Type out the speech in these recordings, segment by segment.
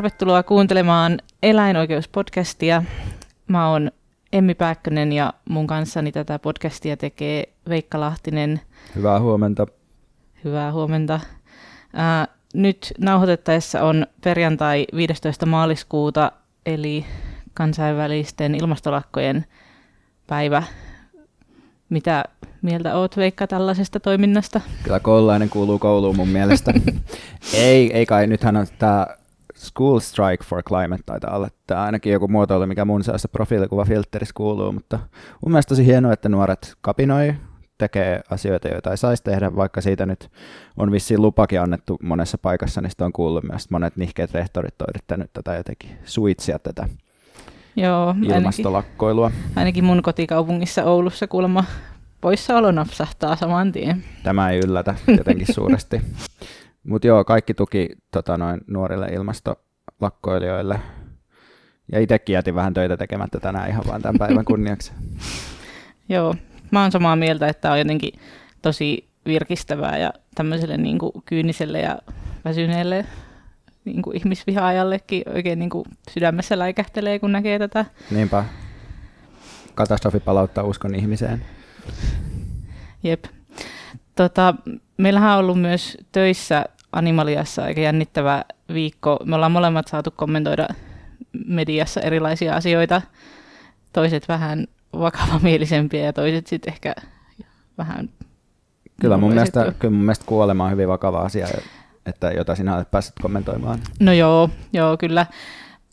Tervetuloa kuuntelemaan eläinoikeuspodcastia. Mä oon Emmi Pääkkönen ja mun kanssani tätä podcastia tekee Veikka Lahtinen. Hyvää huomenta. Hyvää huomenta. Ää, nyt nauhoitettaessa on perjantai 15. maaliskuuta, eli kansainvälisten ilmastolakkojen päivä. Mitä mieltä oot Veikka tällaisesta toiminnasta? Kyllä koululainen kuuluu kouluun mun mielestä. ei, ei kai, nythän on tämä School Strike for Climate taitaa olla. Tämä ainakin joku muotoilu, mikä mun seassa profiilikuvafiltterissä kuuluu, mutta mun mielestä tosi hienoa, että nuoret kapinoi, tekee asioita, joita ei saisi tehdä, vaikka siitä nyt on vissiin lupakin annettu monessa paikassa, niin sitä on kuullut myös, että monet nihkeät rehtorit on yrittänyt tätä jotenkin suitsia tätä Joo, ilmastolakkoilua. Ainakin, ainakin mun kotikaupungissa Oulussa kuulemma poissaolo napsahtaa saman tien. Tämä ei yllätä jotenkin suuresti. Mutta joo, kaikki tuki tota, noin nuorille ilmastolakkoilijoille. Ja itsekin jätin vähän töitä tekemättä tänään ihan vain tämän päivän kunniaksi. joo, mä oon samaa mieltä, että on jotenkin tosi virkistävää ja tämmöiselle niin kuin kyyniselle ja väsyneelle niin kuin ihmisvihaajallekin oikein niin kuin sydämessä läikähtelee, kun näkee tätä. Niinpä. Katastrofi palauttaa uskon ihmiseen. Jep. Tota, meillähän on ollut myös töissä Animaliassa aika jännittävä viikko. Me ollaan molemmat saatu kommentoida mediassa erilaisia asioita. Toiset vähän vakavamielisempiä ja toiset sitten ehkä vähän... Kyllä mun, mielestä, kyllä mun mielestä kuolema on hyvin vakava asia, että jota sinä olet päässyt kommentoimaan. No joo, joo kyllä.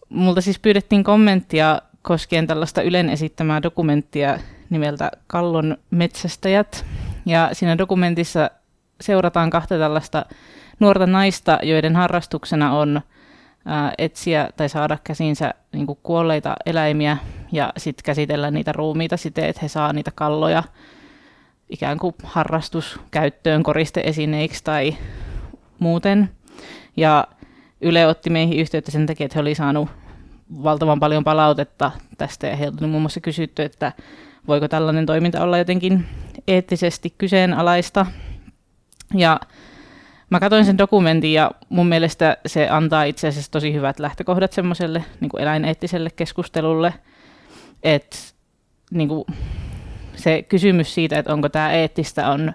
Multa siis pyydettiin kommenttia koskien tällaista Ylen esittämää dokumenttia nimeltä Kallon metsästäjät. Ja siinä dokumentissa seurataan kahta tällaista nuorta naista, joiden harrastuksena on etsiä tai saada käsinsä niin kuin kuolleita eläimiä ja sitten käsitellä niitä ruumiita siten, että he saa niitä kalloja ikään kuin harrastuskäyttöön koristeesineiksi tai muuten. Ja Yle otti meihin yhteyttä sen takia, että he oli saanut valtavan paljon palautetta tästä ja heiltä on muun muassa kysytty, että voiko tällainen toiminta olla jotenkin eettisesti kyseenalaista. Ja mä katsoin sen dokumentin ja mun mielestä se antaa itse asiassa tosi hyvät lähtökohdat semmoiselle niin eläineettiselle keskustelulle, että niin kuin, se kysymys siitä, että onko tämä eettistä, on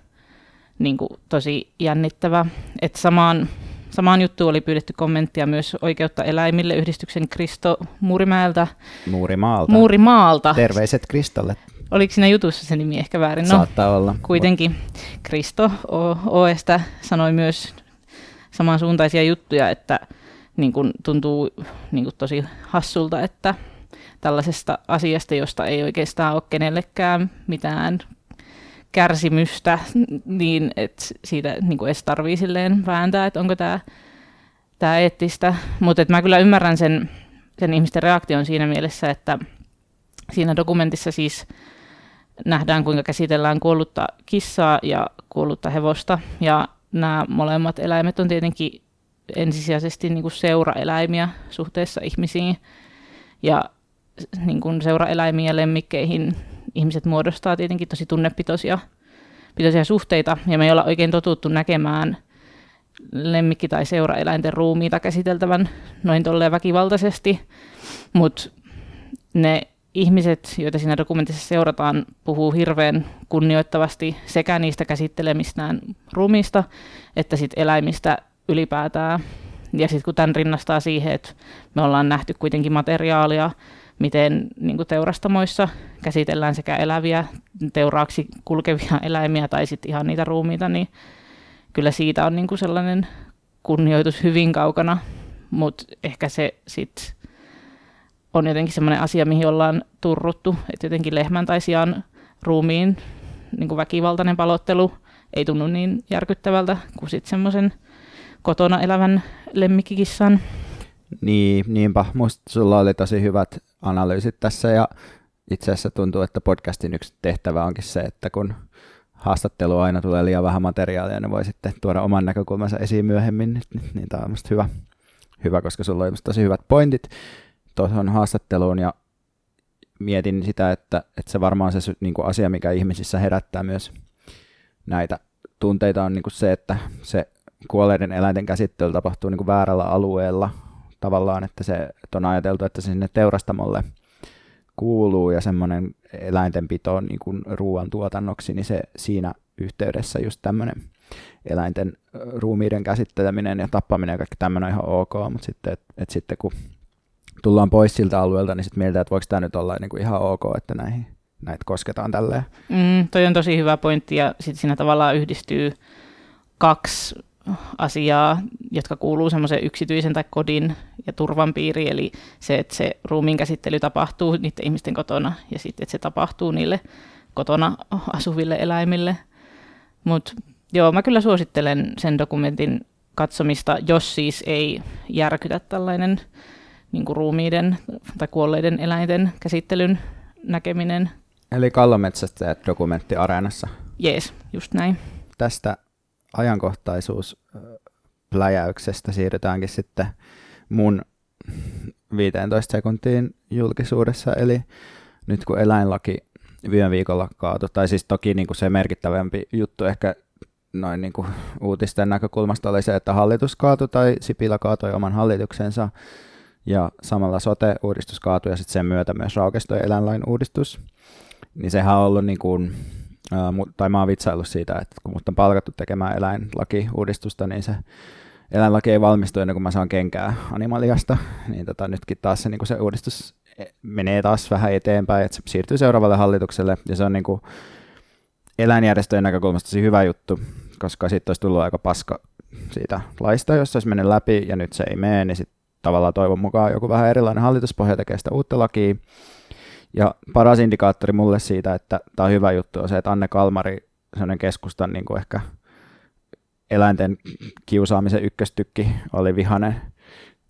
niin kuin, tosi jännittävä. Että samaan, samaan juttuun oli pyydetty kommenttia myös Oikeutta eläimille yhdistyksen Kristo Muurimäeltä. Muurimaalta. Muurimaalta. Terveiset Kristolle. Oliko siinä jutussa se nimi ehkä väärin? No, Saattaa olla. Kuitenkin Kristo Oesta sanoi myös samansuuntaisia juttuja, että niin kuin tuntuu niin kuin tosi hassulta, että tällaisesta asiasta, josta ei oikeastaan ole kenellekään mitään kärsimystä, niin että siitä niin kuin edes tarvii silleen vääntää, että onko tämä, tämä eettistä. Mutta mä kyllä ymmärrän sen, sen ihmisten reaktion siinä mielessä, että siinä dokumentissa siis nähdään, kuinka käsitellään kuollutta kissaa ja kuollutta hevosta. Ja nämä molemmat eläimet on tietenkin ensisijaisesti niin kuin seuraeläimiä suhteessa ihmisiin. Ja niin kuin seuraeläimiin ja lemmikkeihin ihmiset muodostaa tietenkin tosi tunnepitoisia pitoisia suhteita. Ja me ei olla oikein totuttu näkemään lemmikki- tai seuraeläinten ruumiita käsiteltävän noin tolleen väkivaltaisesti. Mutta ne ihmiset, joita siinä dokumentissa seurataan, puhuu hirveän kunnioittavasti sekä niistä käsittelemistään ruumista, että sit eläimistä ylipäätään. Ja sitten kun tämän rinnastaa siihen, että me ollaan nähty kuitenkin materiaalia, miten niin teurastamoissa käsitellään sekä eläviä teuraaksi kulkevia eläimiä tai sitten ihan niitä ruumiita, niin kyllä siitä on niin sellainen kunnioitus hyvin kaukana, mutta ehkä se sitten on jotenkin semmoinen asia, mihin ollaan turruttu, että jotenkin lehmän tai sian ruumiin niin kuin väkivaltainen palottelu ei tunnu niin järkyttävältä kuin sitten semmoisen kotona elävän lemmikkikissan. Niin, niinpä. Musta sulla oli tosi hyvät analyysit tässä ja itse asiassa tuntuu, että podcastin yksi tehtävä onkin se, että kun haastattelu aina tulee liian vähän materiaalia, niin voi sitten tuoda oman näkökulmansa esiin myöhemmin, niin, niin, tämä on hyvä, hyvä, koska sulla on tosi hyvät pointit tuohon haastatteluun ja mietin sitä, että, että se varmaan se niin kuin asia, mikä ihmisissä herättää myös näitä tunteita on niin kuin se, että se kuolleiden eläinten käsittely tapahtuu niin kuin väärällä alueella. Tavallaan, että se että on ajateltu, että se sinne teurastamolle kuuluu ja semmoinen eläintenpito niin kuin ruoantuotannoksi, niin se siinä yhteydessä just tämmöinen eläinten ruumiiden käsitteleminen ja tappaminen ja kaikki tämmöinen on ihan ok, mutta sitten, et, et sitten kun tullaan pois siltä alueelta, niin sitten mietitään, että voiko tämä nyt olla niin kuin ihan ok, että näihin, näitä kosketaan tälleen. Mm, toi on tosi hyvä pointti ja sitten siinä tavallaan yhdistyy kaksi asiaa, jotka kuuluu semmoisen yksityisen tai kodin ja turvan piiriin, eli se, että se ruumiin käsittely tapahtuu niiden ihmisten kotona ja sitten, että se tapahtuu niille kotona asuville eläimille. Mutta joo, mä kyllä suosittelen sen dokumentin katsomista, jos siis ei järkytä tällainen niin kuin ruumiiden tai kuolleiden eläinten käsittelyn näkeminen. Eli Kallometsästä dokumentti Areenassa. Jees, just näin. Tästä ajankohtaisuuspläjäyksestä siirrytäänkin sitten mun 15 sekuntiin julkisuudessa, eli nyt kun eläinlaki viime viikolla kaatu, tai siis toki niin kuin se merkittävämpi juttu ehkä noin niin kuin uutisten näkökulmasta oli se, että hallitus kaatui tai Sipilä kaatoi oman hallituksensa ja samalla sote-uudistus kaatui ja sitten sen myötä myös raukestoi eläinlain uudistus. Niin sehän on ollut niin kuin, tai mä oon vitsaillut siitä, että kun mut on palkattu tekemään eläinlaki-uudistusta, niin se eläinlaki ei valmistu ennen kuin mä saan kenkää animaliasta, niin tota, nytkin taas se, niin kuin se uudistus e, menee taas vähän eteenpäin, että se siirtyy seuraavalle hallitukselle, ja se on niin kuin eläinjärjestöjen näkökulmasta tosi hyvä juttu, koska sitten olisi tullut aika paska siitä laista, jos se olisi mennyt läpi, ja nyt se ei mene, niin sitten tavallaan toivon mukaan joku vähän erilainen hallituspohja tekee sitä uutta lakia, ja paras indikaattori mulle siitä, että tämä on hyvä juttu, on se, että Anne Kalmari, sellainen keskustan niin kuin ehkä eläinten kiusaamisen ykköstykki, oli vihanen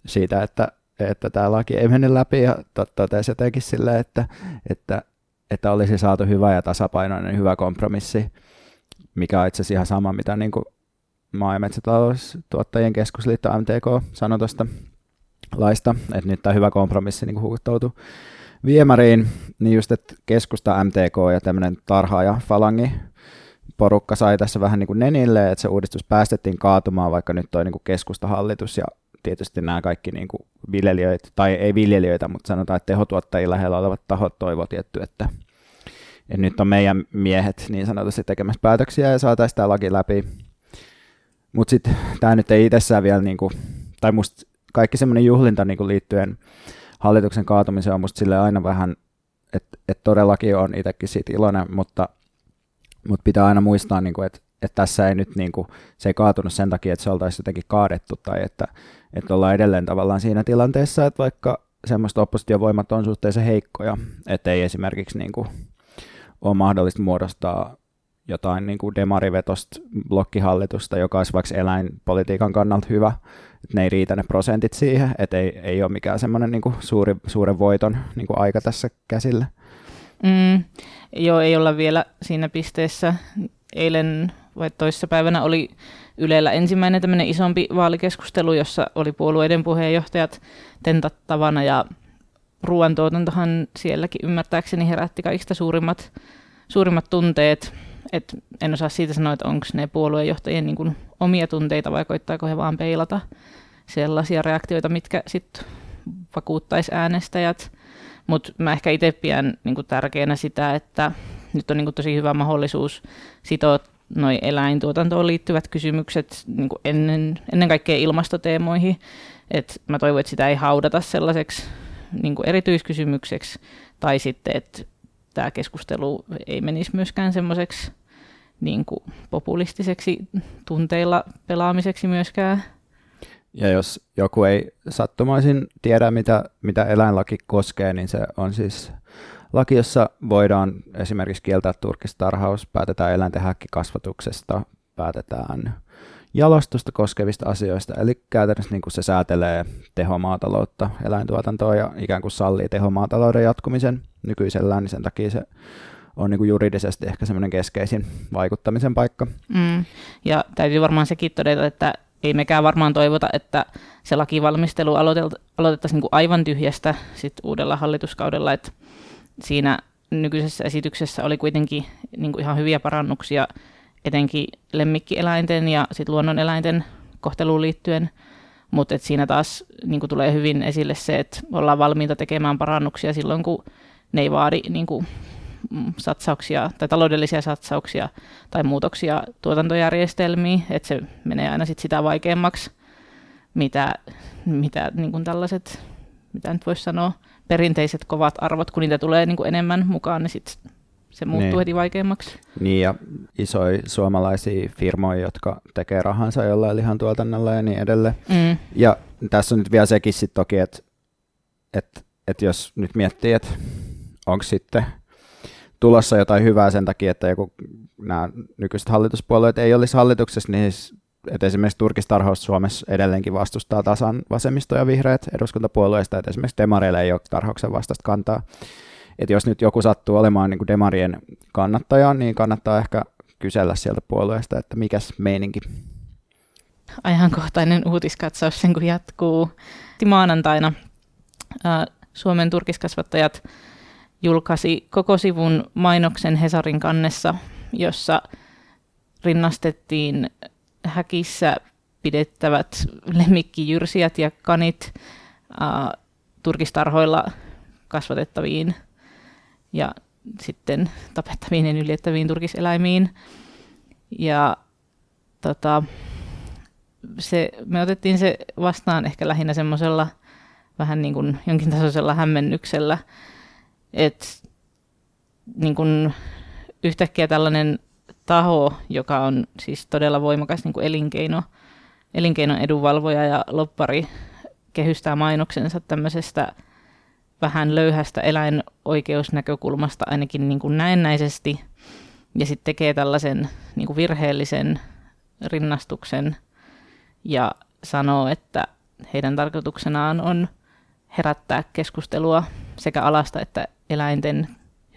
siitä, että, että tämä laki ei mennyt läpi ja totesi jotenkin silleen, että, että, että olisi saatu hyvä ja tasapainoinen hyvä kompromissi, mikä on itse asiassa ihan sama, mitä niin kuin maa- ja metsätaloustuottajien keskusliitto MTK sanoi tuosta laista, että nyt tämä hyvä kompromissi niin huuhtoutui viemäriin, niin just, että keskusta, MTK ja tämmöinen tarhaaja falangi porukka sai tässä vähän niin kuin nenille, että se uudistus päästettiin kaatumaan, vaikka nyt toi niin kuin keskustahallitus ja tietysti nämä kaikki niin kuin viljelijöitä, tai ei viljelijöitä, mutta sanotaan, että tehotuottajien lähellä olevat tahot toivovat tietty, että, että nyt on meidän miehet niin sanotusti tekemässä päätöksiä ja saataisiin tämä laki läpi. Mutta sitten tämä nyt ei itsessään vielä, niin kuin, tai musta kaikki semmoinen juhlinta niin kuin liittyen hallituksen kaatumiseen on musta sille aina vähän, että et todellakin on itsekin siitä iloinen, mutta, mutta pitää aina muistaa, niin kuin, että että tässä ei nyt niin kuin, se ei kaatunut sen takia, että se oltaisiin jotenkin kaadettu tai että, että ollaan edelleen tavallaan siinä tilanteessa, että vaikka semmoista oppositiovoimat on suhteellisen heikkoja, että ei esimerkiksi niin kuin, ole mahdollista muodostaa jotain niin kuin demarivetosta blokkihallitusta, joka olisi vaikka eläinpolitiikan kannalta hyvä, että ne ei riitä ne prosentit siihen, että ei, ei ole mikään semmoinen niin suuri, suuren voiton niin kuin aika tässä käsillä. Mm, joo, ei olla vielä siinä pisteessä. Eilen vai toissapäivänä oli Ylellä ensimmäinen tämmöinen isompi vaalikeskustelu, jossa oli puolueiden puheenjohtajat tentattavana ja ruoantuotantohan sielläkin ymmärtääkseni herätti kaikista suurimmat, suurimmat tunteet. Et en osaa siitä sanoa, että onko ne puoluejohtajien niin kuin omia tunteita vai koittaako he vaan peilata sellaisia reaktioita, mitkä sitten vakuuttaisi äänestäjät. Mutta mä ehkä itse pidän niin tärkeänä sitä, että nyt on niin tosi hyvä mahdollisuus sitoa noin eläintuotantoon liittyvät kysymykset niin ennen, ennen kaikkea ilmastoteemoihin. Et mä toivon, että sitä ei haudata sellaiseksi niin erityiskysymykseksi, tai sitten, että tämä keskustelu ei menisi myöskään semmoiseksi niin kuin populistiseksi tunteilla pelaamiseksi myöskään. Ja jos joku ei sattumaisin tiedä, mitä, mitä eläinlaki koskee, niin se on siis laki, jossa voidaan esimerkiksi kieltää turkistarhaus, päätetään eläinten häkkikasvatuksesta, päätetään jalostusta koskevista asioista, eli käytännössä niin kuin se säätelee tehomaataloutta, eläintuotantoa ja ikään kuin sallii tehomaatalouden jatkumisen nykyisellään, niin sen takia se on niin kuin juridisesti ehkä semmoinen keskeisin vaikuttamisen paikka. Mm. Ja täytyy varmaan sekin todeta, että ei mekään varmaan toivota, että se lakivalmistelu aloitettaisiin niin aivan tyhjästä sit uudella hallituskaudella, että siinä nykyisessä esityksessä oli kuitenkin niin kuin ihan hyviä parannuksia etenkin lemmikkieläinten ja sit luonnoneläinten kohteluun liittyen, mutta siinä taas niin kuin tulee hyvin esille se, että ollaan valmiita tekemään parannuksia silloin, kun ne ei vaadi niin kuin, mm, satsauksia tai taloudellisia satsauksia tai muutoksia tuotantojärjestelmiin, että se menee aina sit sitä vaikeammaksi, mitä, mitä niin kuin tällaiset, mitä nyt voisi sanoa, perinteiset kovat arvot, kun niitä tulee niin kuin enemmän mukaan, niin sit se muuttuu niin. heti vaikeammaksi. Niin, ja isoja suomalaisia firmoja, jotka tekee rahansa jollain lihantuotannolla ja niin edelleen. Mm. Ja tässä on nyt vielä sekin sitten toki, että et, et jos nyt miettii, että onko sitten tulossa jotain hyvää sen takia, että joku, nämä nykyiset hallituspuolueet ei olisi hallituksessa, niin siis, että esimerkiksi turkistarhaus Suomessa edelleenkin vastustaa tasan vasemmisto ja vihreät eduskuntapuolueista, että esimerkiksi demareille ei ole tarhauksen vastasta kantaa että jos nyt joku sattuu olemaan niin kuin Demarien kannattaja, niin kannattaa ehkä kysellä sieltä puolueesta, että mikäs meininki. Ajankohtainen uutiskatsaus sen kun jatkuu. Maanantaina Suomen turkiskasvattajat julkaisi koko sivun mainoksen Hesarin kannessa, jossa rinnastettiin häkissä pidettävät lemmikkijyrsijät ja kanit ää, turkistarhoilla kasvatettaviin ja sitten tapettaviin ja nyljettäviin turkiseläimiin. Ja tota, se, me otettiin se vastaan ehkä lähinnä semmoisella vähän niin kuin jonkin tasoisella hämmennyksellä, että niin kuin yhtäkkiä tällainen taho, joka on siis todella voimakas niin elinkeino, elinkeinon edunvalvoja ja loppari, kehystää mainoksensa tämmöisestä vähän löyhästä eläinoikeusnäkökulmasta ainakin niin kuin näennäisesti, ja sitten tekee tällaisen niin kuin virheellisen rinnastuksen ja sanoo, että heidän tarkoituksenaan on herättää keskustelua sekä alasta että eläinten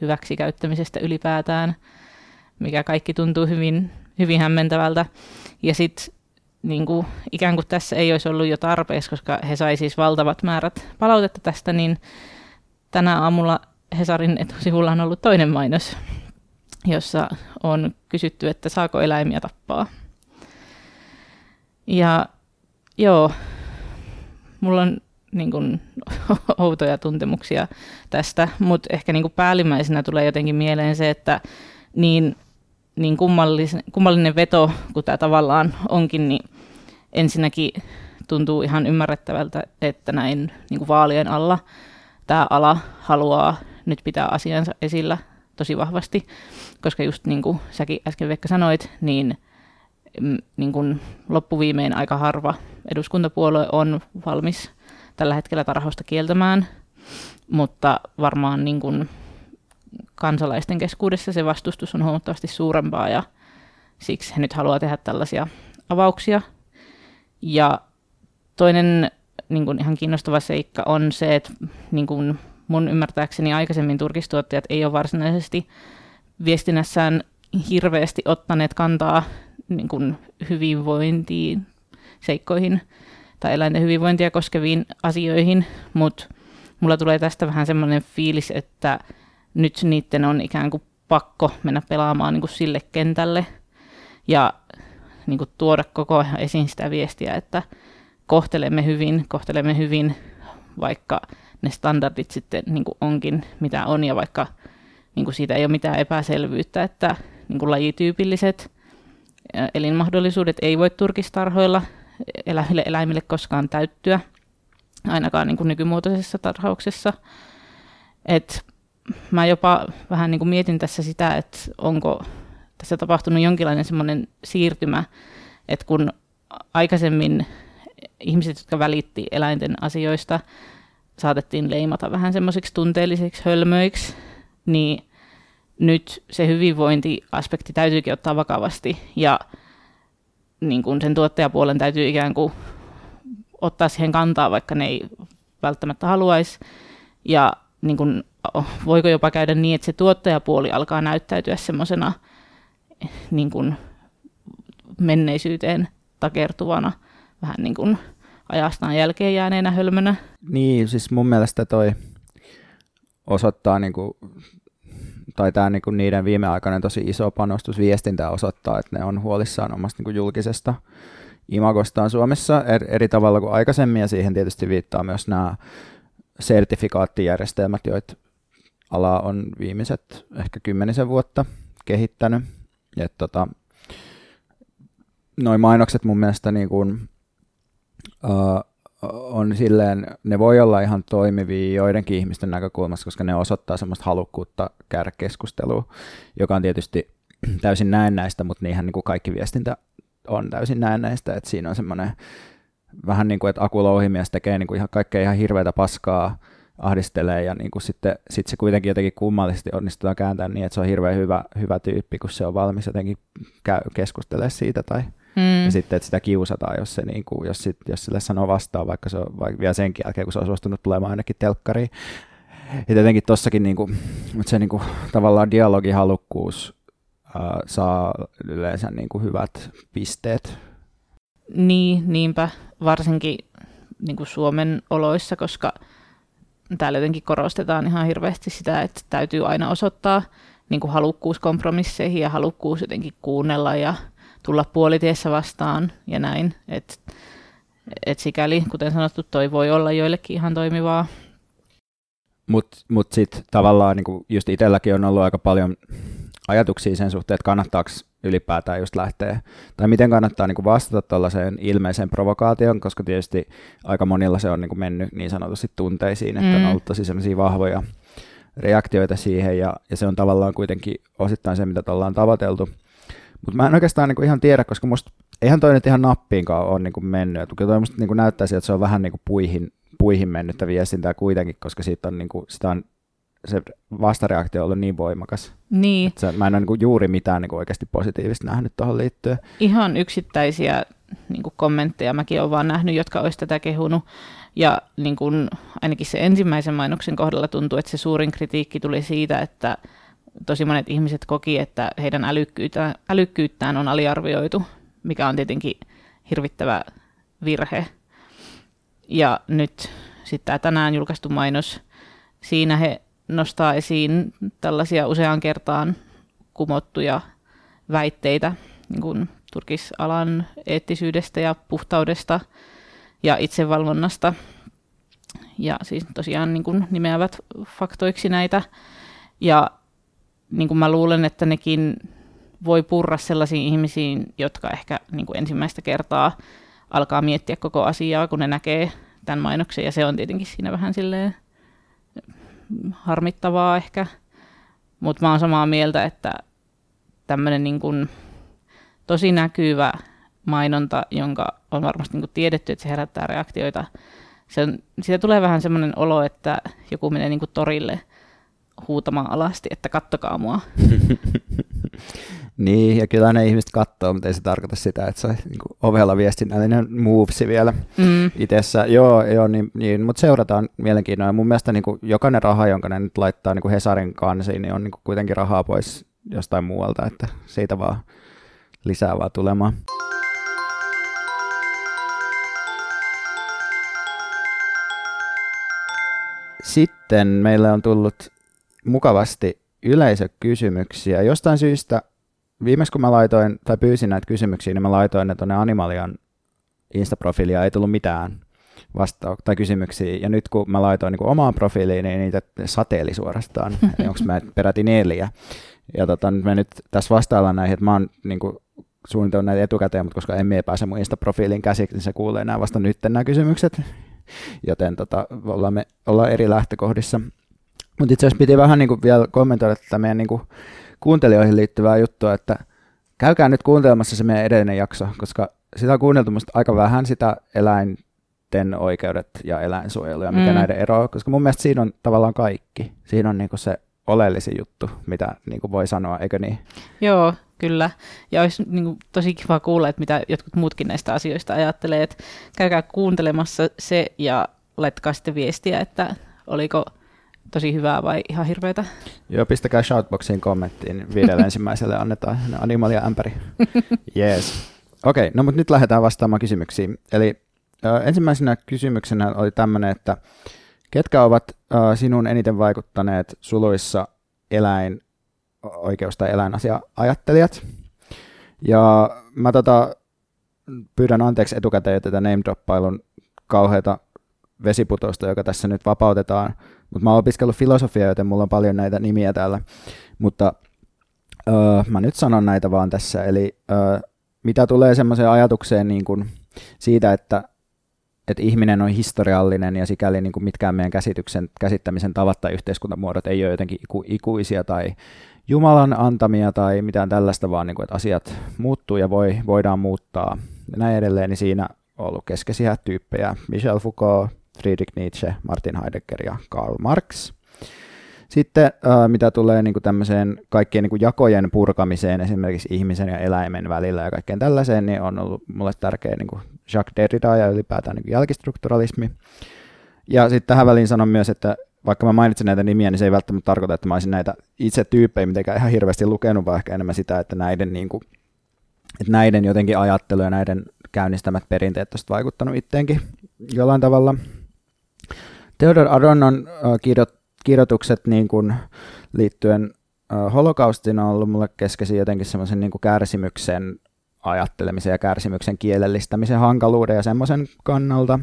hyväksikäyttämisestä ylipäätään, mikä kaikki tuntuu hyvin, hyvin hämmentävältä. Ja sitten niin kuin, ikään kuin tässä ei olisi ollut jo tarpeeksi, koska he sai siis valtavat määrät palautetta tästä, niin tänä aamulla Hesarin etusivulla on ollut toinen mainos, jossa on kysytty, että saako eläimiä tappaa. Ja joo, mulla on niin kuin, outoja tuntemuksia tästä, mutta ehkä niin kuin päällimmäisenä tulee jotenkin mieleen se, että niin, niin kummallinen, kummallinen veto kuin tämä tavallaan onkin, niin ensinnäkin tuntuu ihan ymmärrettävältä, että näin niin kuin vaalien alla – tämä ala haluaa nyt pitää asiansa esillä tosi vahvasti, koska just niin kuin säkin äsken Vekka sanoit, niin, mm, niin kuin loppuviimein aika harva eduskuntapuolue on valmis tällä hetkellä tarhausta kieltämään, mutta varmaan niin kuin kansalaisten keskuudessa se vastustus on huomattavasti suurempaa ja siksi he nyt haluaa tehdä tällaisia avauksia. Ja toinen niin kuin ihan kiinnostava seikka on se, että niin kuin mun ymmärtääkseni aikaisemmin turkistuottajat ei ole varsinaisesti viestinnässään hirveästi ottaneet kantaa niin kuin hyvinvointiin, seikkoihin tai eläinten hyvinvointia koskeviin asioihin, mutta mulla tulee tästä vähän semmoinen fiilis, että nyt niiden on ikään kuin pakko mennä pelaamaan niin kuin sille kentälle ja niin kuin tuoda koko ajan esiin sitä viestiä, että kohtelemme hyvin, kohtelemme hyvin, vaikka ne standardit sitten niin kuin onkin mitä on, ja vaikka niin kuin siitä ei ole mitään epäselvyyttä, että niin kuin lajityypilliset elinmahdollisuudet ei voi turkistarhoilla eläville eläimille koskaan täyttyä, ainakaan niin kuin nykymuotoisessa tarhauksessa. Et mä jopa vähän niin kuin mietin tässä sitä, että onko tässä tapahtunut jonkinlainen semmoinen siirtymä, että kun aikaisemmin ihmiset, jotka välitti eläinten asioista, saatettiin leimata vähän semmoisiksi tunteellisiksi hölmöiksi, niin nyt se hyvinvointiaspekti täytyykin ottaa vakavasti ja niin kuin sen tuottajapuolen täytyy ikään kuin ottaa siihen kantaa, vaikka ne ei välttämättä haluaisi. Ja niin kuin, voiko jopa käydä niin, että se tuottajapuoli alkaa näyttäytyä semmoisena niin kuin menneisyyteen takertuvana vähän niin kuin ajastaan jälkeen jääneenä hölmönä. Niin, siis mun mielestä toi osoittaa niin kuin, tai tämä niin kuin niiden viimeaikainen tosi iso panostus viestintää osoittaa, että ne on huolissaan omasta niin kuin julkisesta imagostaan Suomessa eri, eri tavalla kuin aikaisemmin, ja siihen tietysti viittaa myös nämä sertifikaattijärjestelmät, joita ala on viimeiset ehkä kymmenisen vuotta kehittänyt. Ja tota, noin mainokset mun mielestä niin kuin, uh, on silleen, ne voi olla ihan toimivia joidenkin ihmisten näkökulmasta, koska ne osoittaa semmoista halukkuutta käydä keskustelua, joka on tietysti täysin näennäistä, mutta niinhän niin kuin kaikki viestintä on täysin näennäistä, että siinä on semmoinen vähän niin kuin, että Aku Louhimies tekee niin kuin ihan kaikkea ihan hirveätä paskaa, ahdistelee ja niin kuin sitten sit se kuitenkin jotenkin kummallisesti onnistutaan kääntämään niin, että se on hirveän hyvä, hyvä tyyppi, kun se on valmis jotenkin käy, keskustelemaan siitä tai mm. ja sitten, että sitä kiusataan, jos, se, niin kuin, jos, sit, jos sille sanoo vastaan, vaikka se on vaikka vielä senkin jälkeen, kun se on suostunut tulemaan ainakin telkkariin. Ja tietenkin tossakin niin kuin, mutta se niin kuin, tavallaan dialogihalukkuus äh, saa yleensä niin kuin hyvät pisteet. Niin, niinpä, varsinkin niin kuin Suomen oloissa, koska täällä jotenkin korostetaan ihan hirveästi sitä, että täytyy aina osoittaa niin kuin halukkuus kompromisseihin ja halukkuus jotenkin kuunnella ja tulla puolitiessä vastaan ja näin. Et, et sikäli, kuten sanottu, toi voi olla joillekin ihan toimivaa. Mutta mut, mut sitten tavallaan niin just itselläkin on ollut aika paljon ajatuksia sen suhteen, että kannattaako ylipäätään just lähteä, tai miten kannattaa niin kuin vastata tuollaiseen ilmeiseen provokaation, koska tietysti aika monilla se on niin kuin mennyt niin sanotusti tunteisiin, että mm. on ollut tosi sellaisia vahvoja reaktioita siihen, ja, ja se on tavallaan kuitenkin osittain se, mitä ollaan tavoiteltu. Mutta mä en oikeastaan niin kuin ihan tiedä, koska musta eihän toi nyt ihan nappiinkaan ole niin kuin mennyt. Kyllä toi musta niin kuin näyttäisi, että se on vähän niin kuin puihin, puihin mennyttä viestintää kuitenkin, koska siitä on, niin kuin, sitä on se vastareaktio on ollut niin voimakas. Niin. se, mä en ole niin juuri mitään niin oikeasti positiivista nähnyt tuohon liittyen. Ihan yksittäisiä niin kuin kommentteja mäkin olen vaan nähnyt, jotka olisi tätä kehunut. Ja niin kuin, ainakin se ensimmäisen mainoksen kohdalla tuntuu, että se suurin kritiikki tuli siitä, että tosi monet ihmiset koki, että heidän älykkyyttään, älykkyyttään on aliarvioitu, mikä on tietenkin hirvittävä virhe. Ja nyt sitten tänään julkaistu mainos, siinä he nostaa esiin tällaisia useaan kertaan kumottuja väitteitä niin kuin turkisalan eettisyydestä ja puhtaudesta ja itsevalvonnasta. Ja siis tosiaan niin kuin nimeävät faktoiksi näitä. Ja niin kuin mä luulen, että nekin voi purra sellaisiin ihmisiin, jotka ehkä niin kuin ensimmäistä kertaa alkaa miettiä koko asiaa, kun ne näkee tämän mainoksen. Ja se on tietenkin siinä vähän silleen harmittavaa ehkä. Mutta mä oon samaa mieltä, että tämmöinen niin kuin tosi näkyvä mainonta, jonka on varmasti niin kuin tiedetty, että se herättää reaktioita, se on, siitä tulee vähän semmoinen olo, että joku menee niin kuin torille huutamaan alasti, että kattokaa mua. niin, ja kyllä ne ihmiset katsoo, mutta ei se tarkoita sitä, että se on niin ovella viestinnällinen movesi vielä mm. itsessä. Joo, joo niin, niin, mutta seurataan mielenkiinnolla. Mun mielestä niin kuin jokainen raha, jonka ne nyt laittaa niin kuin Hesarin kansiin, niin on niin kuin kuitenkin rahaa pois jostain muualta, että siitä vaan lisää vaan tulemaan. Sitten meille on tullut mukavasti yleisökysymyksiä. Jostain syystä viimeis kun mä laitoin tai pyysin näitä kysymyksiä, niin mä laitoin ne tuonne Animalian Insta-profiilia, ei tullut mitään vastausta tai kysymyksiä. Ja nyt kun mä laitoin niin omaan profiiliin, niin niitä sateeli suorastaan. onko mä peräti neljä. Ja tota, nyt me nyt tässä vastaillaan näihin, että mä oon niin kuin, suunnitellut näitä etukäteen, mutta koska emme pääse mun Insta-profiiliin käsiksi, niin se kuulee nämä vasta nyt nämä kysymykset. Joten tota, ollaan, me, ollaan eri lähtökohdissa. Mutta itse asiassa piti vähän niin kuin vielä kommentoida tätä meidän niin kuin kuuntelijoihin liittyvää juttua, että käykää nyt kuuntelemassa se meidän edellinen jakso, koska sitä on kuunneltu musta aika vähän sitä eläinten oikeudet ja eläinsuojelu ja mikä mm. näiden eroa, koska mun mielestä siinä on tavallaan kaikki. Siinä on niinku se oleellisin juttu, mitä niinku voi sanoa, eikö niin? Joo, kyllä. Ja olisi niin tosi kiva kuulla, että mitä jotkut muutkin näistä asioista ajattelee. Että käykää kuuntelemassa se ja laittakaa sitten viestiä, että oliko tosi hyvää vai ihan hirveätä? Joo, pistäkää shoutboxiin kommenttiin. Viidelle ensimmäiselle annetaan animalia ämpäri. Yes. Okei, okay, no mutta nyt lähdetään vastaamaan kysymyksiin. Eli äh, ensimmäisenä kysymyksenä oli tämmöinen, että ketkä ovat äh, sinun eniten vaikuttaneet suluissa eläin oikeus- tai eläinasia-ajattelijat? Ja mä tota, pyydän anteeksi etukäteen tätä name droppailun kauheita vesiputosta, joka tässä nyt vapautetaan. Mutta mä oon opiskellut filosofiaa, joten mulla on paljon näitä nimiä täällä. Mutta öö, mä nyt sanon näitä vaan tässä. Eli öö, mitä tulee semmoiseen ajatukseen niin kuin siitä, että, että ihminen on historiallinen ja sikäli niin kuin mitkään meidän käsityksen, käsittämisen tavat tai yhteiskuntamuodot ei ole jotenkin iku, ikuisia tai Jumalan antamia tai mitään tällaista, vaan niin kuin, että asiat muuttuu ja voi, voidaan muuttaa ja näin edelleen, niin siinä on ollut keskeisiä tyyppejä. Michel Foucault, Friedrich Nietzsche, Martin Heidegger ja Karl Marx. Sitten mitä tulee niin kuin tämmöiseen kaikkien niin kuin jakojen purkamiseen esimerkiksi ihmisen ja eläimen välillä ja kaikkeen tällaiseen, niin on ollut mulle tärkeä niin kuin Jacques Derrida ja ylipäätään niin jälkistrukturalismi. Ja sitten tähän väliin sanon myös, että vaikka mä mainitsin näitä nimiä, niin se ei välttämättä tarkoita, että mä olisin näitä itse tyyppejä mitenkään ihan hirveästi lukenut, vaan ehkä enemmän sitä, että näiden, niin kuin, että näiden jotenkin ajattelu ja näiden käynnistämät perinteet olisivat vaikuttanut itteenkin jollain tavalla. Theodor kirjo, kirjoitukset niin kuin liittyen holokaustiin on ollut mulle keskeisiä jotenkin semmoisen niin kärsimyksen ajattelemisen ja kärsimyksen kielellistämisen hankaluuden ja semmoisen kannalta.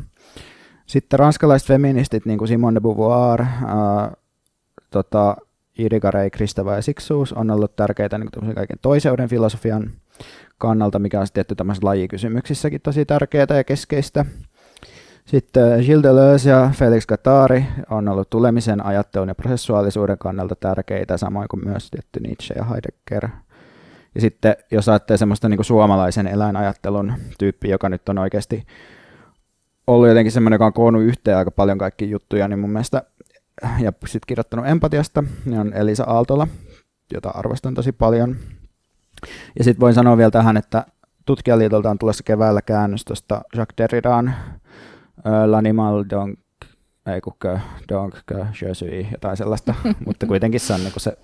Sitten ranskalaiset feministit, niin kuin Simone de Beauvoir, tota, Irigaray, Kristeva ja Siksuus, on ollut tärkeitä niin kaiken toiseuden filosofian kannalta, mikä on tietty tämmöisissä lajikysymyksissäkin tosi tärkeää ja keskeistä. Sitten Gilles Deleuze ja Felix Guattari on ollut tulemisen, ajattelun ja prosessuaalisuuden kannalta tärkeitä, samoin kuin myös tietty Nietzsche ja Heidegger. Ja sitten jos ajattelee semmoista niin suomalaisen eläinajattelun tyyppi, joka nyt on oikeasti ollut jotenkin semmoinen, joka on koonnut yhteen aika paljon kaikki juttuja, niin mun mielestä, ja sitten kirjoittanut empatiasta, niin on Elisa Aaltola, jota arvostan tosi paljon. Ja sitten voin sanoa vielä tähän, että tutkijaliitolta on tulossa keväällä käännös tuosta Jacques Derridan äh, L'animal donc ei kun donc que je suis, jotain sellaista, mutta kuitenkin se on niin se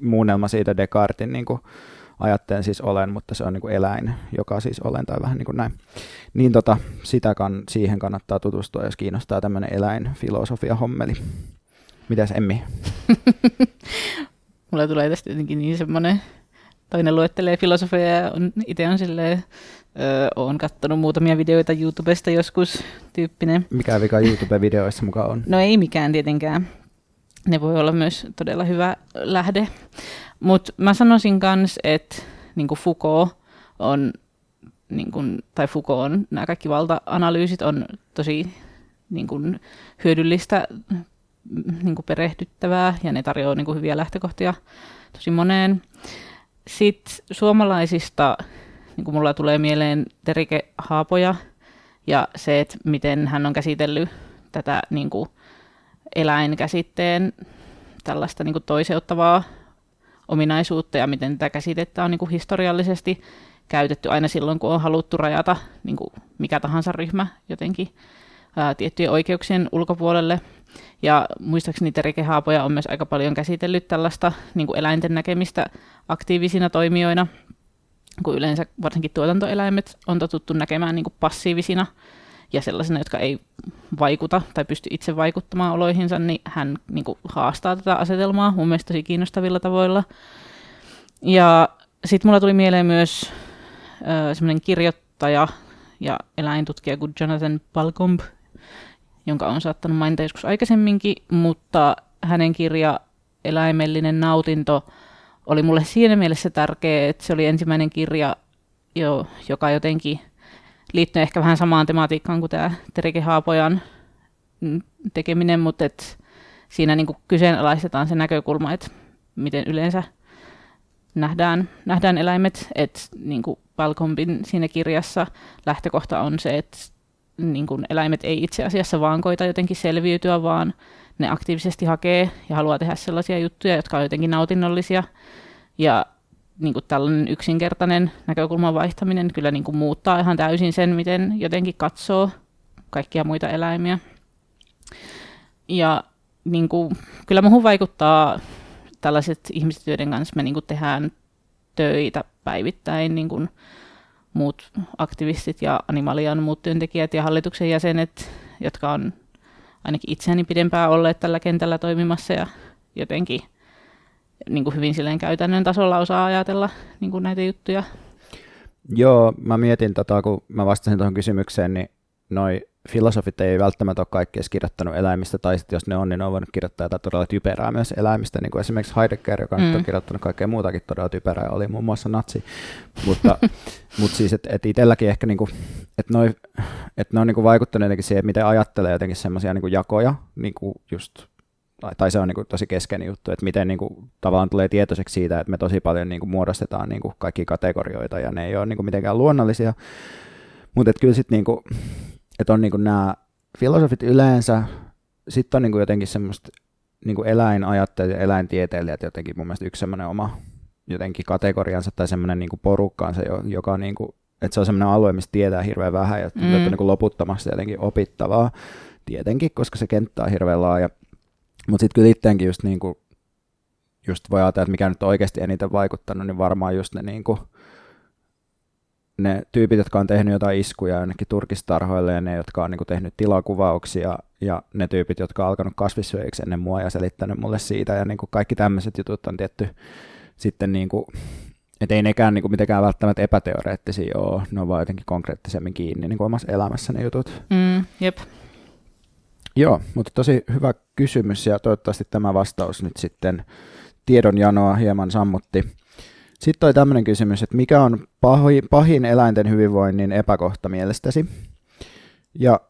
muunnelma siitä Descartin niin kuin, ajattelen siis olen, mutta se on niin kuin eläin, joka siis olen tai vähän niin kuin näin. Niin tota, sitä kan, siihen kannattaa tutustua, jos kiinnostaa tämmöinen eläinfilosofia hommeli. Mitäs Emmi? Mulla tulee tästä jotenkin niin semmoinen, toinen luettelee filosofia ja on, itse on silleen, öö, oon kattonut muutamia videoita YouTubesta joskus tyyppinen. Mikä vika YouTube-videoissa mukaan on? No ei mikään tietenkään. Ne voi olla myös todella hyvä lähde. Mutta mä sanoisin myös, että niin Foucault on, niin kuin, tai Foucault on, nämä kaikki valta-analyysit on tosi niin kuin, hyödyllistä, niin kuin perehdyttävää, ja ne tarjoaa niin kuin, hyviä lähtökohtia tosi moneen. Sitten suomalaisista, niin kuin mulla tulee mieleen Terike Haapoja, ja se, että miten hän on käsitellyt tätä niin kuin, eläinkäsitteen tällaista niin kuin toiseuttavaa ominaisuutta ja miten tätä käsitettä on niin kuin historiallisesti käytetty aina silloin, kun on haluttu rajata niin kuin mikä tahansa ryhmä jotenkin ää, tiettyjen oikeuksien ulkopuolelle. Ja muistaakseni Terike Haapoja on myös aika paljon käsitellyt tällaista niin kuin eläinten näkemistä aktiivisina toimijoina, kun yleensä varsinkin tuotantoeläimet on totuttu näkemään niin kuin passiivisina ja sellaisena, jotka ei vaikuta tai pysty itse vaikuttamaan oloihinsa, niin hän niin kuin, haastaa tätä asetelmaa mun mielestä tosi kiinnostavilla tavoilla. Ja sitten mulla tuli mieleen myös äh, semmoinen kirjoittaja ja eläintutkija kuin Jonathan Balcomb, jonka on saattanut mainita joskus aikaisemminkin, mutta hänen kirja Eläimellinen nautinto oli mulle siinä mielessä tärkeä, että se oli ensimmäinen kirja, jo, joka jotenkin liittyy ehkä vähän samaan tematiikkaan kuin tämä Terike Haapojan mm, tekeminen, mutta et siinä niin kyseenalaistetaan se näkökulma, että miten yleensä nähdään, nähdään eläimet, että niin Palkombin siinä kirjassa lähtökohta on se, että niin kuin eläimet ei itse asiassa vaan koita jotenkin selviytyä, vaan ne aktiivisesti hakee ja haluaa tehdä sellaisia juttuja, jotka on jotenkin nautinnollisia. Ja niin kuin tällainen yksinkertainen näkökulman vaihtaminen kyllä niin kuin muuttaa ihan täysin sen, miten jotenkin katsoo kaikkia muita eläimiä. Ja niin kuin, kyllä muuhun vaikuttaa tällaiset ihmiset, joiden kanssa me niin kuin tehdään töitä päivittäin, niin kuin muut aktivistit ja animalian muut työntekijät ja hallituksen jäsenet, jotka on ainakin itseäni pidempään olleet tällä kentällä toimimassa ja jotenkin niin kuin hyvin silleen käytännön tasolla osaa ajatella niin kuin näitä juttuja. Joo, mä mietin, tota, kun mä vastasin tuohon kysymykseen, niin noi filosofit ei välttämättä ole kaikki edes kirjoittanut eläimistä, tai sitten jos ne on, niin ne on voinut kirjoittaa jotain todella typerää myös eläimistä, niin kuin esimerkiksi Heidegger, joka mm. on kirjoittanut kaikkea muutakin todella typerää, oli muun muassa natsi. Mutta, mutta siis, että et itselläkin ehkä, niinku, että noi, et ne on niinku vaikuttanut jotenkin siihen, miten ajattelee jotenkin semmoisia niinku jakoja, niinku just tai, tai se on niinku tosi keskeinen juttu, että miten niinku, tavallaan tulee tietoiseksi siitä, että me tosi paljon niinku, muodostetaan niinku, kaikki kategorioita ja ne ei ole niinku, mitenkään luonnollisia. Mutta kyllä sitten niinku, että on niinku nämä filosofit yleensä, sitten on niinku jotenkin semmoista niinku eläinajattelijat ja eläintieteilijät jotenkin mun mielestä yksi semmoinen oma jotenkin kategoriansa tai semmoinen niinku porukkaansa, joka on niinku, että se on semmoinen alue, mistä tietää hirveän vähän ja mm. on niinku loputtomasti jotenkin opittavaa tietenkin, koska se kenttä on hirveän laaja. Mutta sitten kyllä itteenkin just, niinku, just voi ajatella, että mikä nyt on oikeasti eniten vaikuttanut, niin varmaan just ne niinku, ne tyypit, jotka on tehnyt jotain iskuja jonnekin turkistarhoille ja ne, jotka on niin kuin, tehnyt tilakuvauksia ja ne tyypit, jotka on alkanut kasvissyöjiksi ennen mua ja selittänyt mulle siitä ja niin kuin kaikki tämmöiset jutut on tietty sitten niin kuin, et ei nekään niin kuin mitenkään välttämättä epäteoreettisia ole, ne on vaan jotenkin konkreettisemmin kiinni niin kuin omassa elämässä ne jutut. Mm, jep. Joo, mutta tosi hyvä kysymys ja toivottavasti tämä vastaus nyt sitten tiedonjanoa hieman sammutti. Sitten oli tämmöinen kysymys, että mikä on pahin, pahin eläinten hyvinvoinnin epäkohta mielestäsi? Ja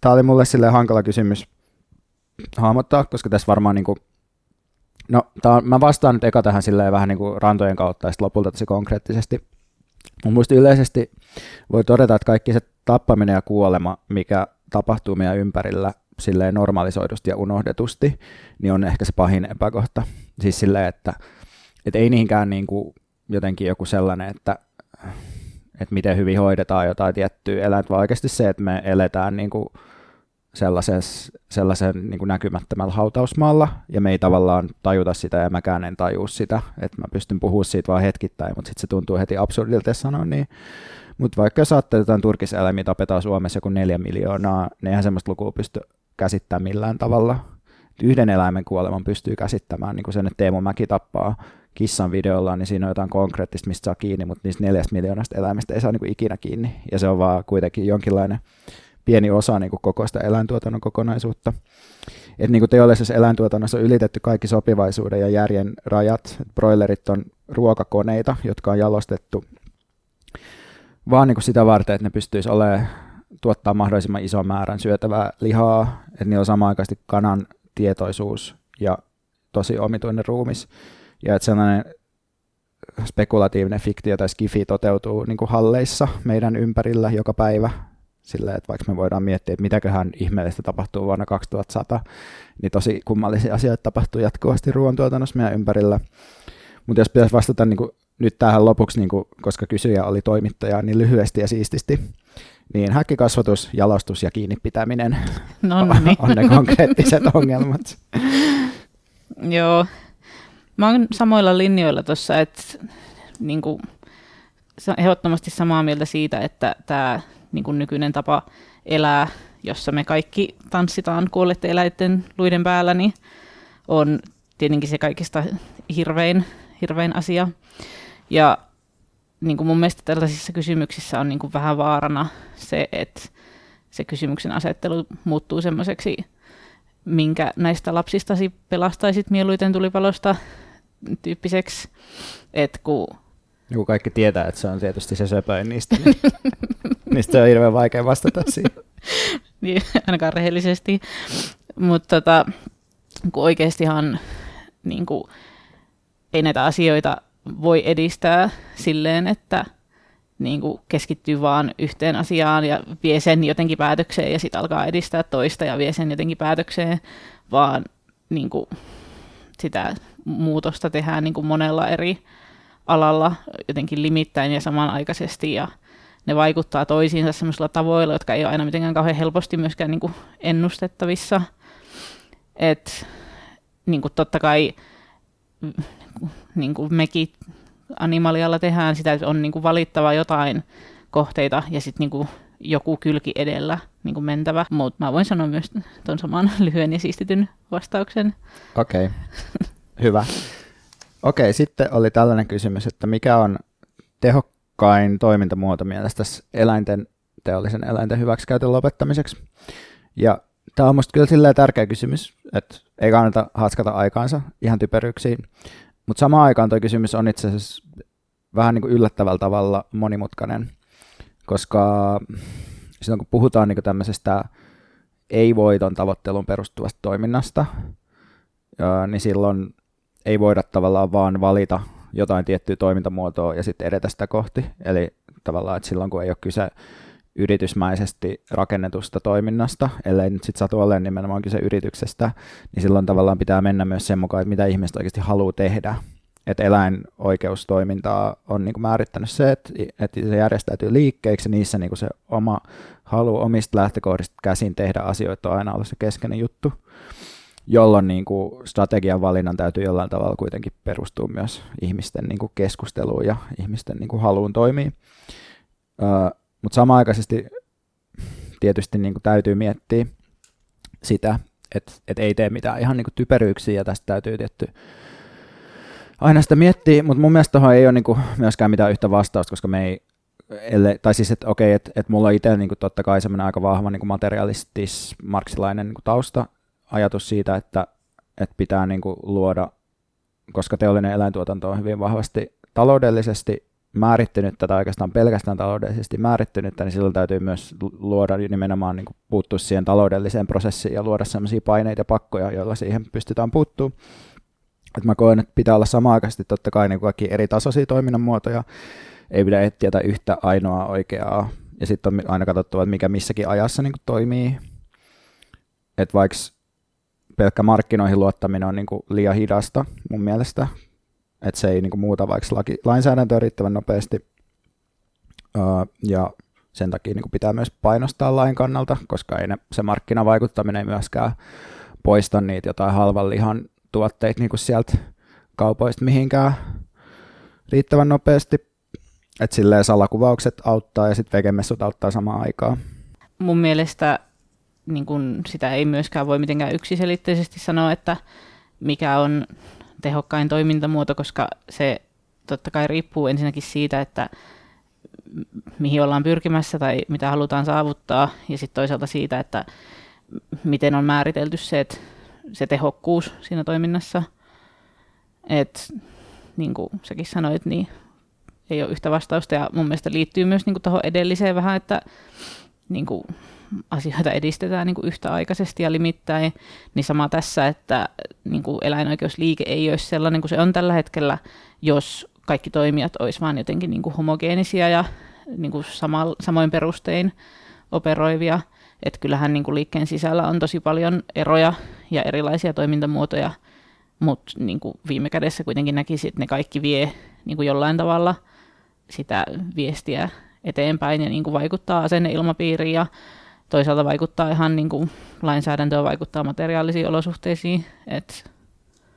tämä oli mulle sille hankala kysymys hahmottaa, koska tässä varmaan niin kuin, no tää on, mä vastaan nyt eka tähän silleen vähän niin kuin rantojen kautta ja sitten lopulta tosi konkreettisesti. Mun mielestä yleisesti voi todeta, että kaikki se tappaminen ja kuolema, mikä tapahtuu meidän ympärillä silleen normalisoidusti ja unohdetusti, niin on ehkä se pahin epäkohta. Siis silleen, että et ei niinkään niin kuin jotenkin joku sellainen, että, että miten hyvin hoidetaan jotain tiettyä eläintä, vaan oikeasti se, että me eletään niin kuin sellaisen niin kuin näkymättömällä hautausmaalla, ja me ei tavallaan tajuta sitä, ja mäkään en tajua sitä, että mä pystyn puhumaan siitä vaan hetkittäin, mutta sitten se tuntuu heti absurdilta sanoa niin. Mutta vaikka jos ajattelee jotain turkiseläimiä tapetaan Suomessa joku neljä miljoonaa, niin eihän semmoista lukua pysty käsittämään millään tavalla. Yhden eläimen kuoleman pystyy käsittämään, niin kuin sen, että Teemu Mäki tappaa kissan videolla, niin siinä on jotain konkreettista, mistä saa kiinni, mutta niistä neljästä miljoonasta eläimestä ei saa niin ikinä kiinni. Ja se on vaan kuitenkin jonkinlainen pieni osa niin kuin koko sitä eläintuotannon kokonaisuutta. Et niin kuin teollisessa eläintuotannossa on ylitetty kaikki sopivaisuuden ja järjen rajat. Broilerit on ruokakoneita, jotka on jalostettu vaan niin kuin sitä varten, että ne pystyisi olemaan tuottaa mahdollisimman ison määrän syötävää lihaa, että niillä on samaaikaisesti kanan tietoisuus ja tosi omituinen ruumis ja että sellainen spekulatiivinen fiktio tai skifi toteutuu niin kuin halleissa meidän ympärillä joka päivä. Sillä, että vaikka me voidaan miettiä, että mitäköhän ihmeellistä tapahtuu vuonna 2100, niin tosi kummallisia asioita tapahtuu jatkuvasti ruoantuotannossa meidän ympärillä. Mutta jos pitäisi vastata niin kuin, nyt tähän lopuksi, niin kuin, koska kysyjä oli toimittaja, niin lyhyesti ja siististi, niin häkkikasvatus, jalostus ja kiinni pitäminen no niin. on ne konkreettiset ongelmat. Joo, Mä oon samoilla linjoilla tuossa, että niin kuin, ehdottomasti samaa mieltä siitä, että tämä niin kuin nykyinen tapa elää, jossa me kaikki tanssitaan kuollette eläinten luiden päällä, niin on tietenkin se kaikista hirvein, hirvein asia. Ja niin kuin mun mielestä tällaisissa kysymyksissä on niin kuin vähän vaarana se, että se kysymyksen asettelu muuttuu semmoiseksi, minkä näistä lapsistasi pelastaisit mieluiten tulipalosta tyyppiseksi, että kun Joku kaikki tietää, että se on tietysti se söpöin niistä, niin niistä on hirveän vaikea vastata siihen. niin, ainakaan rehellisesti. Mutta tota, kun oikeastihan niin kuin, ei näitä asioita voi edistää silleen, että niin kuin keskittyy vaan yhteen asiaan ja vie sen jotenkin päätökseen ja sitten alkaa edistää toista ja vie sen jotenkin päätökseen, vaan niin kuin, sitä muutosta tehdään niin kuin monella eri alalla jotenkin limittäin ja samanaikaisesti ja ne vaikuttaa toisiinsa sellaisilla tavoilla, jotka ei ole aina mitenkään kauhean helposti myöskään niin kuin ennustettavissa. Et, niin kuin totta kai niin kuin mekin animalialla tehdään sitä, että on niin kuin valittava jotain kohteita ja sitten niin joku kylki edellä niin kuin mentävä. Mutta mä voin sanoa myös tuon saman lyhyen ja siistityn vastauksen. Okei. Okay. Hyvä. Okei, sitten oli tällainen kysymys, että mikä on teho, tehokkain toimintamuoto mielestäsi eläinten, teollisen eläinten hyväksikäytön lopettamiseksi? Ja tämä on musta kyllä tärkeä kysymys, että ei kannata haskata aikaansa ihan typeryksiin, mutta samaan aikaan tuo kysymys on itse asiassa vähän niin kuin yllättävällä tavalla monimutkainen, koska silloin kun puhutaan niin kuin tämmöisestä ei-voiton tavoitteluun perustuvasta toiminnasta, niin silloin ei voida tavallaan vaan valita jotain tiettyä toimintamuotoa ja sitten edetä sitä kohti. Eli tavallaan, että silloin kun ei ole kyse yritysmäisesti rakennetusta toiminnasta, ellei nyt sitten satu olemaan nimenomaan kyse yrityksestä, niin silloin tavallaan pitää mennä myös sen mukaan, että mitä ihmiset oikeasti haluaa tehdä. Että eläinoikeustoimintaa on niin kuin määrittänyt se, että, että se järjestäytyy liikkeiksi, niissä niin kuin se oma halu omista lähtökohdista käsin tehdä asioita on aina ollut se keskeinen juttu jolloin niin kuin strategian valinnan täytyy jollain tavalla kuitenkin perustua myös ihmisten niin kuin keskusteluun ja ihmisten niin kuin haluun toimia. Mutta samaaikaisesti tietysti niin kuin täytyy miettiä sitä, että et ei tee mitään ihan niin kuin typeryyksiä ja tästä täytyy tietty aina sitä miettiä, mutta mun mielestä tuohon ei ole niin kuin myöskään mitään yhtä vastausta, koska me ei, elle, tai siis, että okei, että et mulla on itse niin kuin totta kai semmoinen aika vahva niin materialistis, marksilainen niin kuin tausta, ajatus siitä, että, että pitää niin kuin luoda, koska teollinen eläintuotanto on hyvin vahvasti taloudellisesti määrittynyttä tai oikeastaan pelkästään taloudellisesti määrittynyttä, niin silloin täytyy myös luoda nimenomaan niin puuttua siihen taloudelliseen prosessiin ja luoda sellaisia paineita ja pakkoja, joilla siihen pystytään puuttumaan. Et mä koen, että pitää olla samaaikaisesti totta kai niin kaikki eri tasoisia toiminnan muotoja, ei pidä etsiä yhtä ainoaa oikeaa, ja sitten on aina katsottava, että mikä missäkin ajassa niin toimii. Että vaikka pelkkä markkinoihin luottaminen on niin kuin liian hidasta mun mielestä, että se ei niin kuin muuta vaikka laki, lainsäädäntöä riittävän nopeasti, öö, ja sen takia niin kuin pitää myös painostaa lain kannalta, koska ei ne, se markkinavaikuttaminen ei myöskään poista niitä jotain halvan lihan tuotteita niin kuin sieltä kaupoista mihinkään riittävän nopeasti. Että silleen salakuvaukset auttaa ja sitten vegemessut auttaa samaan aikaan. Mun mielestä niin kun sitä ei myöskään voi mitenkään yksiselitteisesti sanoa, että mikä on tehokkain toimintamuoto, koska se totta kai riippuu ensinnäkin siitä, että mihin ollaan pyrkimässä tai mitä halutaan saavuttaa, ja sitten toisaalta siitä, että miten on määritelty se, että se tehokkuus siinä toiminnassa. Et, niin kuin säkin sanoit, niin ei ole yhtä vastausta, ja mun mielestä liittyy myös niin tuohon edelliseen vähän, että niin kuin, asioita edistetään niin kuin yhtäaikaisesti ja limittäin, niin sama tässä, että niin kuin eläinoikeusliike ei olisi sellainen kuin se on tällä hetkellä, jos kaikki toimijat olisivat vain jotenkin niin kuin homogeenisia ja niin kuin sama, samoin perustein operoivia. Että kyllähän niin kuin liikkeen sisällä on tosi paljon eroja ja erilaisia toimintamuotoja, mutta niin kuin viime kädessä kuitenkin näkisi, että ne kaikki vie niin kuin jollain tavalla sitä viestiä eteenpäin ja niin kuin vaikuttaa asenneilmapiiriin ja toisaalta vaikuttaa ihan niin kuin lainsäädäntöä, vaikuttaa materiaalisiin olosuhteisiin. Et...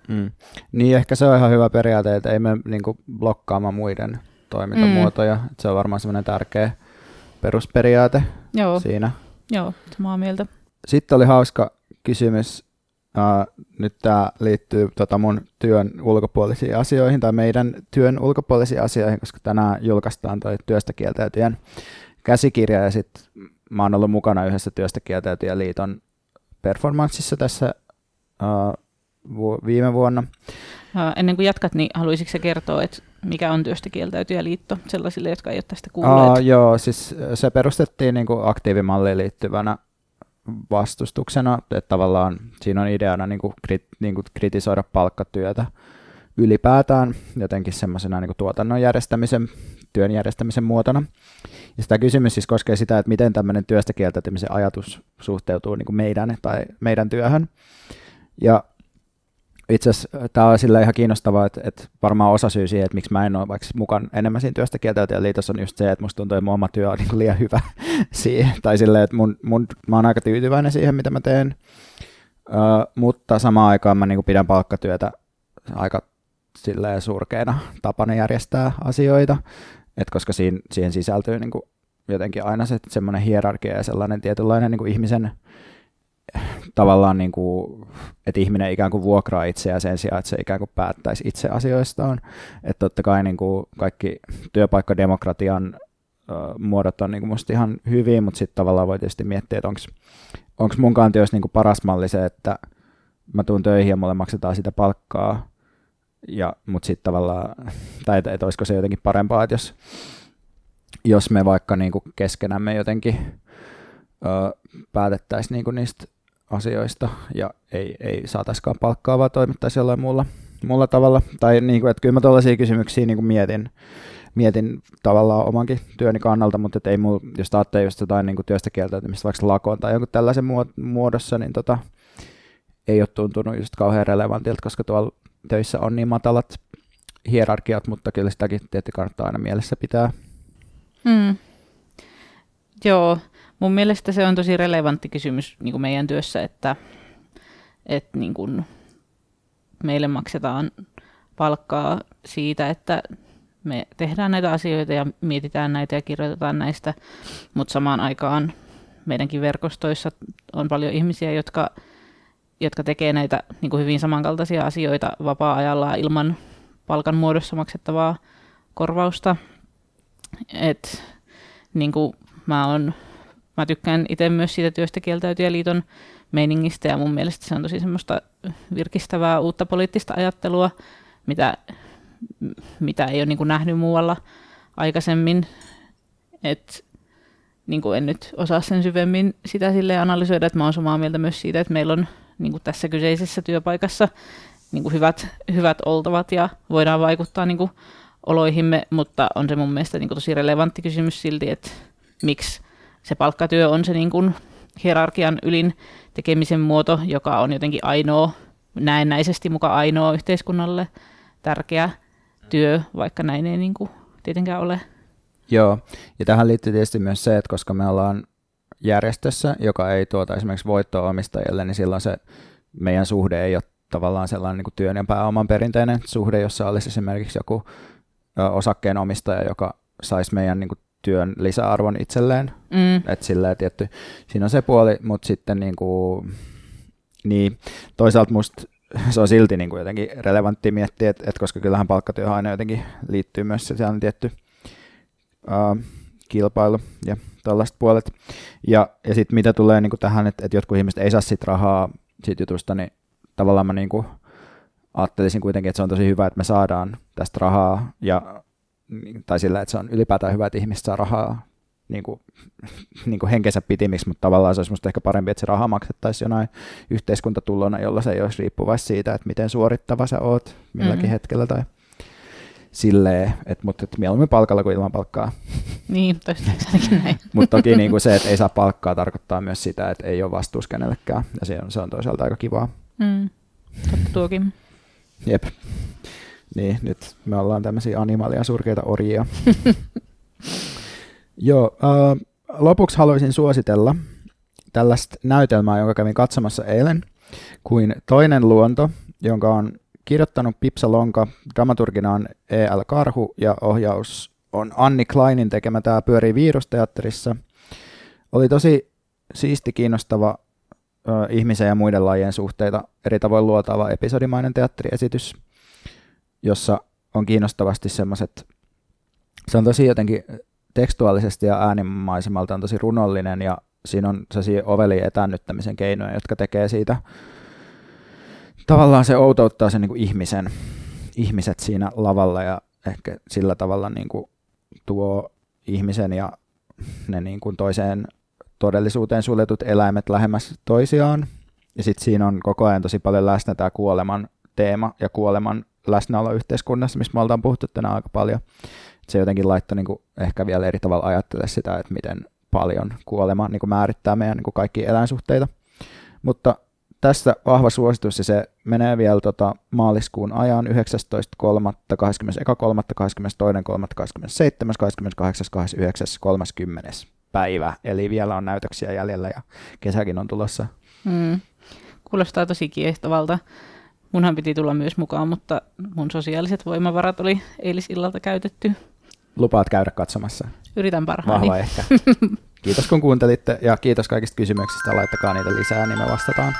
Mm. Niin, ehkä se on ihan hyvä periaate, että ei me niin kuin blokkaamaan muiden toimintamuotoja. Mm. Se on varmaan semmoinen tärkeä perusperiaate Joo. siinä. Joo, samaa mieltä. Sitten oli hauska kysymys. Uh, nyt tämä liittyy tota mun työn ulkopuolisiin asioihin tai meidän työn ulkopuolisiin asioihin, koska tänään julkaistaan toi työstä kieltäytyjän käsikirja ja sitten mä oon ollut mukana yhdessä liiton performanssissa tässä uh, vu- viime vuonna. Uh, ennen kuin jatkat, niin haluaisitko se kertoa, että mikä on työstä kieltäytyjä liitto sellaisille, jotka ei ole tästä kuulleet? Uh, joo, siis se perustettiin niin kuin aktiivimalliin liittyvänä vastustuksena, että tavallaan siinä on ideana niin kuin, krit, niin kuin kritisoida palkkatyötä ylipäätään jotenkin semmoisena niin tuotannon järjestämisen, työn järjestämisen muotona. Ja sitä kysymys siis koskee sitä, että miten tämmöinen työstä kieltäytymisen ajatus suhteutuu niin kuin meidän tai meidän työhön. Ja itse asiassa tämä on sillä ihan kiinnostavaa, että, että varmaan osa syy siihen, että miksi mä en ole vaikka mukaan enemmän siinä työstä kieltäytyjän liitossa on just se, että musta tuntuu, että mun oma työ on niin liian hyvä siihen. Tai silleen, että mun, mun, mä oon aika tyytyväinen siihen, mitä mä teen. Uh, mutta samaan aikaan mä niin kuin pidän palkkatyötä aika silleen surkeana tapana järjestää asioita, et koska siinä, siihen sisältyy niin kuin jotenkin aina se semmoinen hierarkia ja sellainen tietynlainen niin kuin ihmisen tavallaan, niin kuin, että ihminen ikään kuin vuokraa itseään sen sijaan, että se ikään kuin päättäisi itse asioistaan. Että totta kai niin kuin kaikki työpaikkademokratian muodot on niin kuin musta ihan hyviä, mutta sitten tavallaan voi tietysti miettiä, että onko mun kantios niin paras malli se, että mä tuun töihin ja mulle maksetaan sitä palkkaa, ja, mutta sitten tavallaan, tai että, että olisiko se jotenkin parempaa, että jos, jos me vaikka niin kuin keskenämme jotenkin ö, päätettäisiin niin kuin niistä asioista ja ei, ei saataisikaan palkkaa, vaan toimittaisiin jollain muulla, muulla tavalla. Tai niin kuin, että kyllä mä tuollaisia kysymyksiä niin kuin mietin, mietin tavallaan omankin työni kannalta, mutta ei mulla, jos ajattelee just jotain niin kuin työstä kieltäytymistä vaikka lakoon tai jonkun tällaisen muodossa, niin tota, ei ole tuntunut just kauhean relevantilta, koska tuolla töissä on niin matalat hierarkiat, mutta kyllä sitäkin tietysti kannattaa aina mielessä pitää. Hmm. Joo, mun mielestä se on tosi relevantti kysymys niin kuin meidän työssä, että, että niin kuin meille maksetaan palkkaa siitä, että me tehdään näitä asioita ja mietitään näitä ja kirjoitetaan näistä, mutta samaan aikaan meidänkin verkostoissa on paljon ihmisiä, jotka, jotka tekee näitä niin kuin hyvin samankaltaisia asioita vapaa-ajalla ilman palkan muodossa maksettavaa korvausta. Et, niin kuin mä, on, mä tykkään itse myös siitä työstä kieltäytyjäliiton meiningistä ja mun mielestä se on tosi semmoista virkistävää uutta poliittista ajattelua, mitä mitä ei ole niin kuin nähnyt muualla aikaisemmin. Et, niin kuin en nyt osaa sen syvemmin sitä sille analysoida, että mä oon samaa mieltä myös siitä, että meillä on niin kuin tässä kyseisessä työpaikassa niin kuin hyvät, hyvät oltavat ja voidaan vaikuttaa niin kuin oloihimme, mutta on se mun mielestä niin kuin tosi relevantti kysymys silti, että miksi se palkkatyö on se niin kuin hierarkian ylin tekemisen muoto, joka on jotenkin ainoa, näennäisesti mukaan ainoa yhteiskunnalle tärkeä työ, vaikka näin ei niin kuin tietenkään ole. Joo, ja tähän liittyy tietysti myös se, että koska me ollaan järjestössä, joka ei tuota esimerkiksi voittoa omistajille, niin silloin se meidän suhde ei ole tavallaan sellainen niin kuin työn ja pääoman perinteinen suhde, jossa olisi esimerkiksi joku osakkeenomistaja, joka saisi meidän niin kuin työn lisäarvon itselleen. Mm. Et sillä tietty, siinä on se puoli, mutta sitten niin kuin, niin, toisaalta musta se on silti niin kuin jotenkin relevantti miettiä, että, että koska kyllähän palkkatyöhön aina jotenkin liittyy myös se tietty uh, kilpailu ja tällaiset puolet. Ja, ja sitten mitä tulee niin kuin tähän, että, että jotkut ihmiset ei saa sit rahaa siitä jutusta, niin tavallaan mä niin kuin ajattelisin kuitenkin, että se on tosi hyvä, että me saadaan tästä rahaa, ja, tai sillä, että se on ylipäätään hyvä, että ihmiset saa rahaa niin kuin, niin kuin henkensä pitimiksi, mutta tavallaan se olisi musta ehkä parempi, että se raha maksettaisiin jonain yhteiskuntatulona, jolla se ei olisi riippuvais siitä, että miten suorittava sä oot milläkin mm-hmm. hetkellä tai silleen, että, mutta että mieluummin palkalla kuin ilman palkkaa. Niin, toistaiseksi näin. mutta toki niin kuin se, että ei saa palkkaa, tarkoittaa myös sitä, että ei ole vastuus kenellekään, ja se on, se on toisaalta aika kivaa. Mm, totta tuokin. Jep. Niin, nyt me ollaan tämmöisiä animaalia surkeita orjia. Joo, äh, lopuksi haluaisin suositella tällaista näytelmää, jonka kävin katsomassa eilen, kuin Toinen luonto, jonka on kirjoittanut Pipsa Lonka, dramaturgina on E.L. Karhu ja ohjaus on Anni Kleinin tekemä. Tämä pyörii Viirusteatterissa. Oli tosi siisti, kiinnostava ö, ihmisen ja muiden lajien suhteita eri tavoin luotava episodimainen teatteriesitys, jossa on kiinnostavasti semmoiset, se on tosi jotenkin tekstuaalisesti ja äänimaisemalta on tosi runollinen ja siinä on sellaisia oveli etännyttämisen keinoja, jotka tekee siitä tavallaan se outouttaa sen niin kuin ihmisen, ihmiset siinä lavalla ja ehkä sillä tavalla niin kuin tuo ihmisen ja ne niin kuin toiseen todellisuuteen suljetut eläimet lähemmäs toisiaan. Ja sitten siinä on koko ajan tosi paljon läsnä tämä kuoleman teema ja kuoleman läsnäolo yhteiskunnassa, mistä me ollaan puhuttu tänään aika paljon se jotenkin laittoi niin kuin ehkä vielä eri tavalla ajattele sitä, että miten paljon kuolema niin kuin määrittää meidän niin kuin kaikki eläinsuhteita. Mutta tässä vahva suositus ja se menee vielä tota maaliskuun ajan 19.3., 21.3., 30. päivä. Eli vielä on näytöksiä jäljellä ja kesäkin on tulossa. Mm. Kuulostaa tosi kiehtovalta. Munhan piti tulla myös mukaan, mutta mun sosiaaliset voimavarat oli eilisillalta käytetty lupaat käydä katsomassa? Yritän parhaani. Vahva ehkä. kiitos kun kuuntelitte ja kiitos kaikista kysymyksistä. Laittakaa niitä lisää, niin me vastataan.